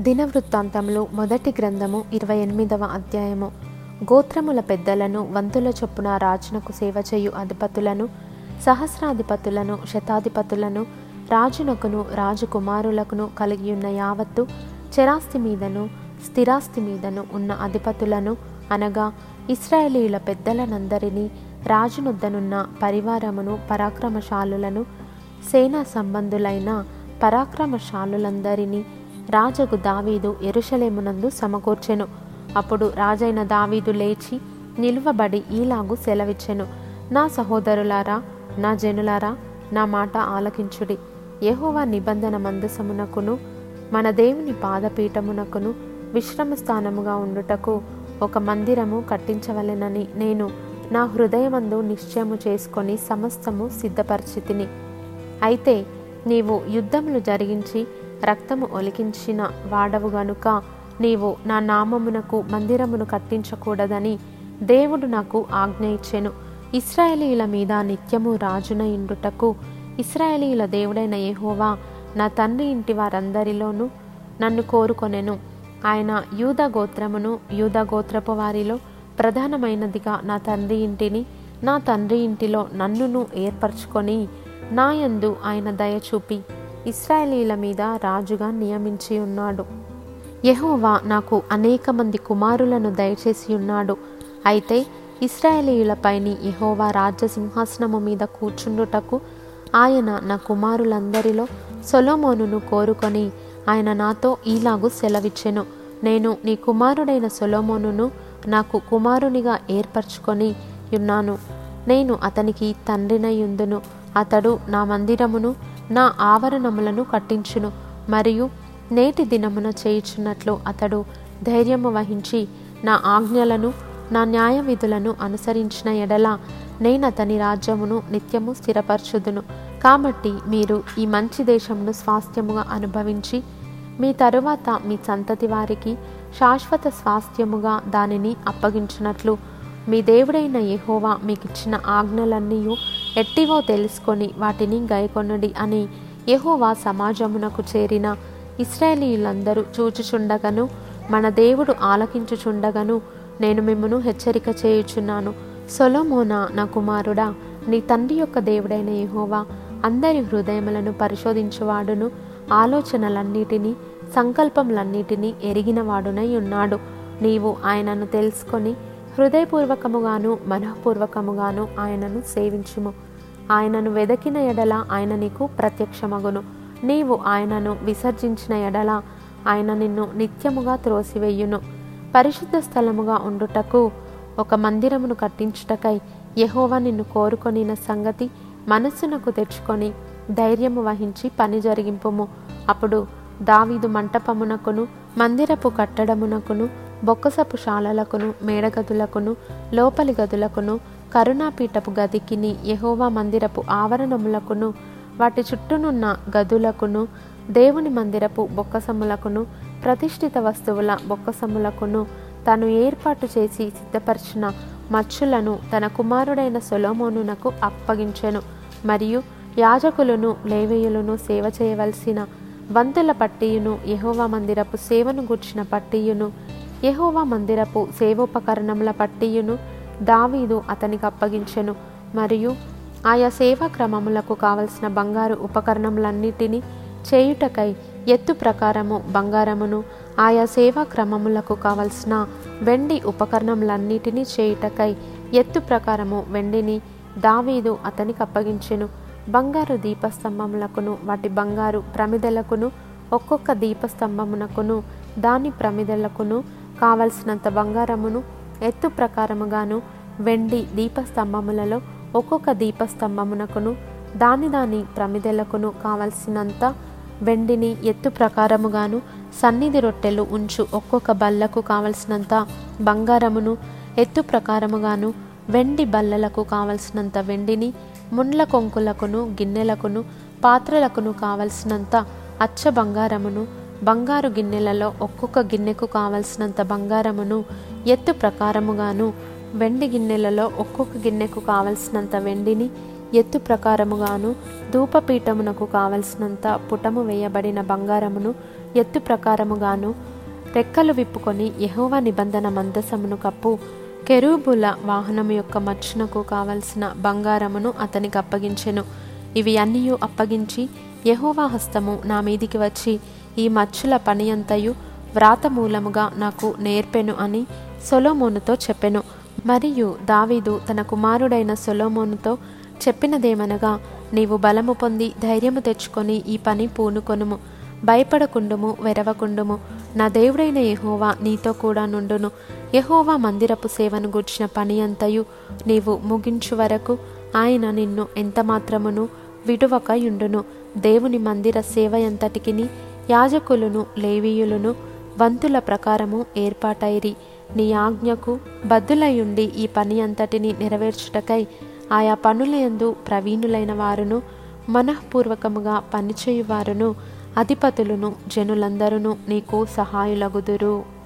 దినవృత్తాంతములు మొదటి గ్రంథము ఇరవై ఎనిమిదవ అధ్యాయము. గోత్రముల పెద్దలను వంతుల చొప్పున రాజునకు సేవ చేయు అధిపతులను సహస్రాధిపతులను శతాధిపతులను రాజునకును రాజకుమారులకును కలిగి ఉన్న యావత్తు చరాస్తి మీదను స్థిరాస్తి మీదను ఉన్న అధిపతులను అనగా ఇస్రాయేలీయుల పెద్దలనందరినీ రాజునొద్దనున్న పరివారమును పరాక్రమశాలులను సేనా సంబంధులైన పరాక్రమశాలులందరినీ రాజకు దావీదు ఎరుషలేమునందు సమకూర్చెను. అప్పుడు రాజైన దావీదు లేచి నిలువబడి ఈలాగు సెలవిచ్చెను. నా సహోదరులారా నా జనులారా నా మాట ఆలకించుడి. యహోవా నిబంధన మందసమునకును మన దేవుని పాదపీఠమునకును విశ్రమ స్థానముగా ఉండుటకు ఒక మందిరము కట్టించవలెనని నేను నా హృదయమందు నిశ్చయము చేసుకొని సమస్తము సిద్ధపరిచితిని. అయితే నీవు యుద్ధములు జరిగించి రక్తము ఒలికించిన వాడవు గనుక నీవు నా నామమునకు మందిరమును కట్టించకూడదని దేవుడు నాకు ఆజ్ఞ ఇచ్చెను. ఇస్రాయేలీయుల మీద నిత్యము రాజున ఇండుటకు ఇస్రాయేలీయుల దేవుడైన యెహోవా నా తండ్రి ఇంటి వారందరిలోనూ నన్ను కోరుకొనెను. ఆయన యూద గోత్రమును యూద గోత్రపు వారిలో ప్రధానమైనదిగా నా తండ్రి ఇంటిని నా తండ్రి ఇంటిలో నన్నును ఏర్పరచుకొని నాయందు ఆయన దయ చూపి ఇస్రాయేలీల మీద రాజుగా నియమించి ఉన్నాడు. యహోవా నాకు అనేక మంది కుమారులను దయచేసి ఉన్నాడు. అయితే ఇస్రాయేలీయులపైని యహోవా రాజ్య సింహాసనము మీద కూర్చుండుటకు ఆయన నా కుమారులందరిలో సొలోమోనును కోరుకొని ఆయన నాతో ఈలాగు సెలవిచ్చెను. నేను నీ కుమారుడైన సొలోమోనును నాకు కుమారునిగా ఏర్పరచుకొని ఉన్నాను. నేను అతనికి తండ్రినయుందును అతడు నా మందిరమును నా ఆవరణములను కట్టించును మరియు నేటి దినమున చేయుచున్నట్లు అతడు ధైర్యము వహించి నా ఆజ్ఞలను నా న్యాయ విధులను అనుసరించిన ఎడల నేను అతని రాజ్యమును నిత్యము స్థిరపరచుదును. కాబట్టి మీరు ఈ మంచి దేశమును స్వాస్థ్యముగా అనుభవించి మీ తరువాత మీ సంతతి వారికి శాశ్వత స్వాస్థ్యముగా దానిని అప్పగించినట్లు మీ దేవుడైన యహోవా మీకిచ్చిన ఆజ్ఞలన్నీ ఎట్టివో తెలుసుకొని వాటిని గైకొనుడి అని యహోవా సమాజమునకు చేరిన ఇస్రాయేలీలందరూ చూచుచుండగను మన దేవుడు ఆలకించుచుండగను నేను మిమ్మను హెచ్చరిక చేయుచున్నాను. సొలోమోనా నా కుమారుడా నీ తండ్రి యొక్క దేవుడైన యహోవా అందరి హృదయములను పరిశోధించువాడును ఆలోచనలన్నిటినీ సంకల్పములన్నిటినీ ఎరిగినవాడునై ఉన్నాడు. నీవు ఆయనను తెలుసుకొని హృదయపూర్వకముగాను మనఃపూర్వకముగాను ఆయనను సేవించుము. ఆయనను వెదకిన ఎడల ఆయన నీకు ప్రత్యక్షమగును. నీవు ఆయనను విసర్జించిన ఎడల ఆయన నిన్ను నిత్యముగా త్రోసివేయును. పరిశుద్ధ స్థలముగా ఉండుటకు ఒక మందిరమును కట్టించుటకై యహోవా నిన్ను కోరుకొనిన సంగతి మనస్సునకు తెచ్చుకొని ధైర్యము వహించి పని జరిగింపుము. అప్పుడు దావీదు మంటపమునకును మందిరపు కట్టడమునకును బొక్కసపు శాలలకును మేడగదులకును లోపలి గదులకును కరుణాపీఠపు గదికిని యహోవా మందిరపు ఆవరణములకును వాటి చుట్టూనున్న గదులకును దేవుని మందిరపు బొక్కసములకును ప్రతిష్ఠిత వస్తువుల బొక్కసములకును తను ఏర్పాటు చేసి సిద్ధపరిచిన మచ్చులను తన కుమారుడైన సొలోమోనునకు అప్పగించెను. మరియు యాజకులను లేవేయులను సేవ చేయవలసిన వంతుల పట్టియును యహోవా మందిరపు సేవను గూర్చిన పట్టియును యహోవా మందిరపు సేవోపకరణముల పట్టియును దావీదు అతనికి అప్పగించెను. మరియు ఆయా సేవా క్రమములకు కావలసిన బంగారు ఉపకరణములన్నిటినీ చేయుటకై ఎత్తు ప్రకారము బంగారమును ఆయా సేవా క్రమములకు కావలసిన వెండి ఉపకరణములన్నిటినీ చేయుటకై ఎత్తు ప్రకారము వెండిని దావీదు అతనికి అప్పగించెను. బంగారు దీపస్తంభములకును వాటి బంగారు ప్రమిదలకును ఒక్కొక్క దీపస్తంభమునకును దాని ప్రమిదలకును కావలసినంత బంగారమును ఎత్తు ప్రకారముగాను వెండి దీపస్తంభములలో ఒక్కొక్క దీపస్తంభమునకును దాని దాని ప్రమిదలకును కావలసినంత వెండిని ఎత్తు ప్రకారముగాను సన్నిధి రొట్టెలు ఉంచు. ఒక్కొక్క బల్లకు కావలసినంత బంగారమును ఎత్తు ప్రకారముగాను వెండి బల్లలకు కావలసినంత వెండిని ముండ్ల కొంకులకును గిన్నెలకును పాత్రలకును కావలసినంత అచ్చ బంగారమును బంగారు గిన్నెలలో ఒక్కొక్క గిన్నెకు కావలసినంత బంగారమును ఎత్తు ప్రకారముగాను వెండి గిన్నెలలో ఒక్కొక్క గిన్నెకు కావలసినంత వెండిని ఎత్తు ప్రకారముగాను ధూపపీఠమునకు కావలసినంత పుటము వేయబడిన బంగారమును ఎత్తు ప్రకారముగాను రెక్కలు విప్పుకొని యహోవా నిబంధన మందసమును కప్పు కెరూబుల వాహనము యొక్క మచ్చునకు కావలసిన బంగారమును అతనికి అప్పగించెను. ఇవి అన్నీ అప్పగించి యహోవా హస్తము నా మీదికి వచ్చి ఈ మచ్చుల పని అంతయు వ్రాత మూలముగా నాకు నేర్పెను అని సొలోమోనుతో చెప్పెను. మరియు దావీదు తన కుమారుడైన సొలోమోనుతో చెప్పినదేమనగా నీవు బలము పొంది ధైర్యము తెచ్చుకొని ఈ పని పూనుకొనుము. భయపడకుండుము వెరవకుండుము. నా దేవుడైన యహోవా నీతో కూడా నుండును. యహోవా మందిరపు సేవను గూర్చిన పని అంతయు నీవు ముగించు వరకు ఆయన నిన్ను ఎంతమాత్రమును విడువకయుండును. యుండును దేవుని మందిర సేవ ఎంతటికి యాజకులను లేవీయులను వంతుల ప్రకారము ఏర్పాటైరి. నీ ఆజ్ఞకు బద్దులయుండి ఈ పని అంతటిని నెరవేర్చుటకై ఆయా పనులయందు ప్రవీణులైన వారును మనఃపూర్వకముగా పనిచేయువారును అధిపతులను జనులందరూ నీకు సహాయులగుదురు.